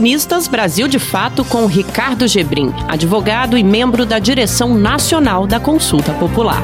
colunistas Brasil de Fato com Ricardo Gebrim, advogado e membro da direção nacional da Consulta Popular.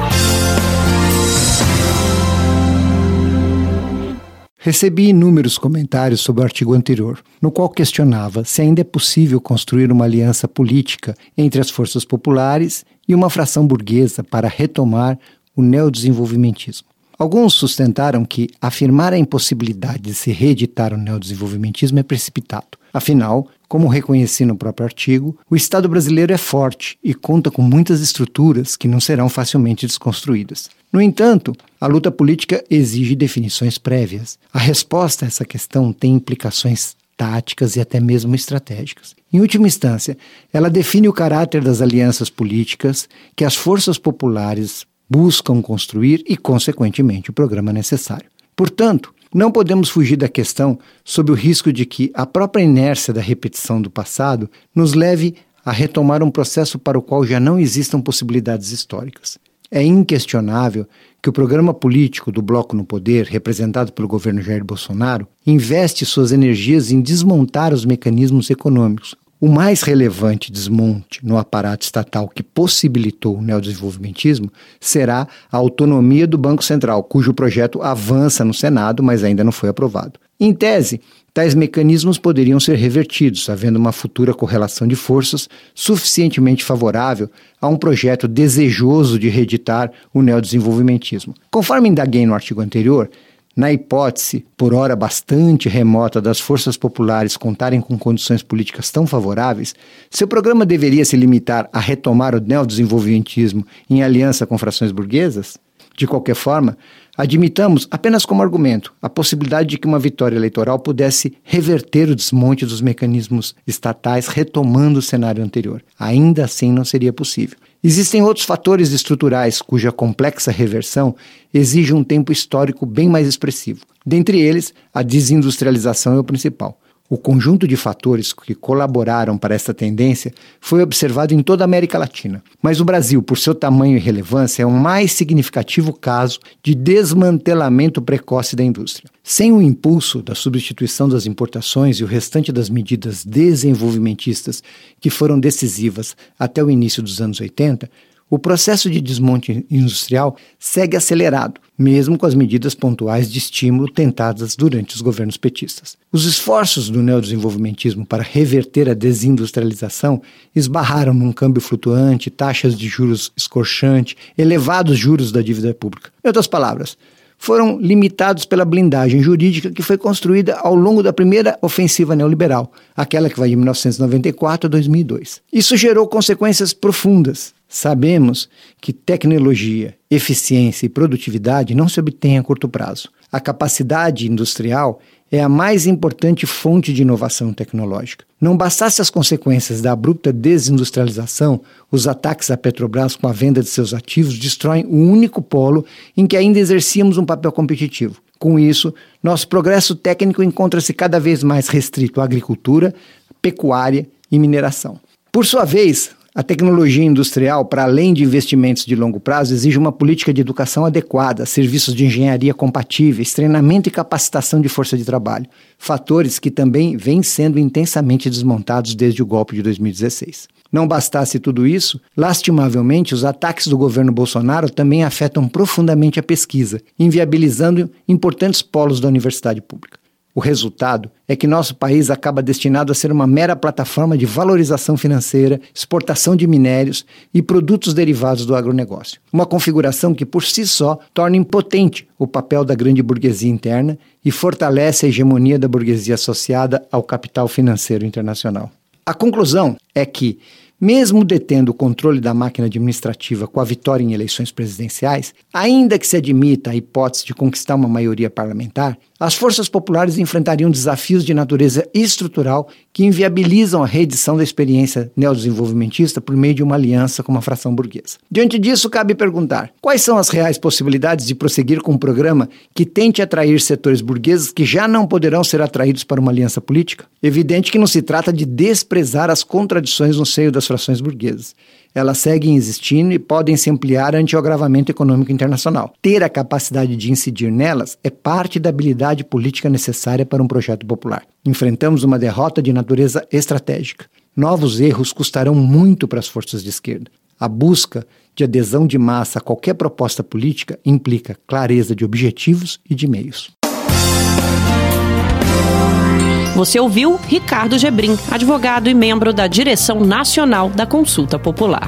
Recebi inúmeros comentários sobre o artigo anterior, no qual questionava se ainda é possível construir uma aliança política entre as forças populares e uma fração burguesa para retomar o neodesenvolvimentismo. Alguns sustentaram que afirmar a impossibilidade de se reeditar o neodesenvolvimentismo é precipitado. Afinal, como reconheci no próprio artigo, o Estado brasileiro é forte e conta com muitas estruturas que não serão facilmente desconstruídas. No entanto, a luta política exige definições prévias. A resposta a essa questão tem implicações táticas e até mesmo estratégicas. Em última instância, ela define o caráter das alianças políticas que as forças populares buscam construir e, consequentemente, o programa necessário. Portanto, não podemos fugir da questão sob o risco de que a própria inércia da repetição do passado nos leve a retomar um processo para o qual já não existam possibilidades históricas. É inquestionável que o programa político do Bloco no Poder, representado pelo governo Jair Bolsonaro, investe suas energias em desmontar os mecanismos econômicos, o mais relevante desmonte no aparato estatal que possibilitou o neodesenvolvimentismo será a autonomia do Banco Central, cujo projeto avança no Senado, mas ainda não foi aprovado. Em tese, tais mecanismos poderiam ser revertidos, havendo uma futura correlação de forças suficientemente favorável a um projeto desejoso de reeditar o neodesenvolvimentismo. Conforme indaguei no artigo anterior, na hipótese, por hora bastante remota, das forças populares contarem com condições políticas tão favoráveis, seu programa deveria se limitar a retomar o neodesenvolvimentismo em aliança com frações burguesas? De qualquer forma, admitamos, apenas como argumento, a possibilidade de que uma vitória eleitoral pudesse reverter o desmonte dos mecanismos estatais, retomando o cenário anterior. Ainda assim, não seria possível. Existem outros fatores estruturais cuja complexa reversão exige um tempo histórico bem mais expressivo. Dentre eles, a desindustrialização é o principal. O conjunto de fatores que colaboraram para essa tendência foi observado em toda a América Latina, mas o Brasil, por seu tamanho e relevância, é o mais significativo caso de desmantelamento precoce da indústria. Sem o impulso da substituição das importações e o restante das medidas desenvolvimentistas que foram decisivas até o início dos anos 80, o processo de desmonte industrial segue acelerado, mesmo com as medidas pontuais de estímulo tentadas durante os governos petistas. Os esforços do neodesenvolvimentismo para reverter a desindustrialização esbarraram num câmbio flutuante, taxas de juros escorchante, elevados juros da dívida pública. Em outras palavras, foram limitados pela blindagem jurídica que foi construída ao longo da primeira ofensiva neoliberal, aquela que vai de 1994 a 2002. Isso gerou consequências profundas. Sabemos que tecnologia, eficiência e produtividade não se obtêm a curto prazo. A capacidade industrial é a mais importante fonte de inovação tecnológica. Não bastasse as consequências da abrupta desindustrialização, os ataques à Petrobras com a venda de seus ativos destroem o único polo em que ainda exercíamos um papel competitivo. Com isso, nosso progresso técnico encontra-se cada vez mais restrito à agricultura, pecuária e mineração. Por sua vez, a tecnologia industrial, para além de investimentos de longo prazo, exige uma política de educação adequada, serviços de engenharia compatíveis, treinamento e capacitação de força de trabalho, fatores que também vêm sendo intensamente desmontados desde o golpe de 2016. Não bastasse tudo isso, lastimavelmente, os ataques do governo Bolsonaro também afetam profundamente a pesquisa, inviabilizando importantes polos da universidade pública. O resultado é que nosso país acaba destinado a ser uma mera plataforma de valorização financeira, exportação de minérios e produtos derivados do agronegócio. Uma configuração que, por si só, torna impotente o papel da grande burguesia interna e fortalece a hegemonia da burguesia associada ao capital financeiro internacional. A conclusão é que, mesmo detendo o controle da máquina administrativa com a vitória em eleições presidenciais, ainda que se admita a hipótese de conquistar uma maioria parlamentar, as forças populares enfrentariam desafios de natureza estrutural que inviabilizam a reedição da experiência neodesenvolvimentista por meio de uma aliança com uma fração burguesa. Diante disso, cabe perguntar: quais são as reais possibilidades de prosseguir com um programa que tente atrair setores burgueses que já não poderão ser atraídos para uma aliança política? Evidente que não se trata de desprezar as contradições no seio das frações burguesas. Elas seguem existindo e podem se ampliar ante o agravamento econômico internacional. Ter a capacidade de incidir nelas é parte da habilidade política necessária para um projeto popular. Enfrentamos uma derrota de natureza estratégica. Novos erros custarão muito para as forças de esquerda. A busca de adesão de massa a qualquer proposta política implica clareza de objetivos e de meios. Você ouviu Ricardo Gebrim, advogado e membro da direção nacional da Consulta Popular.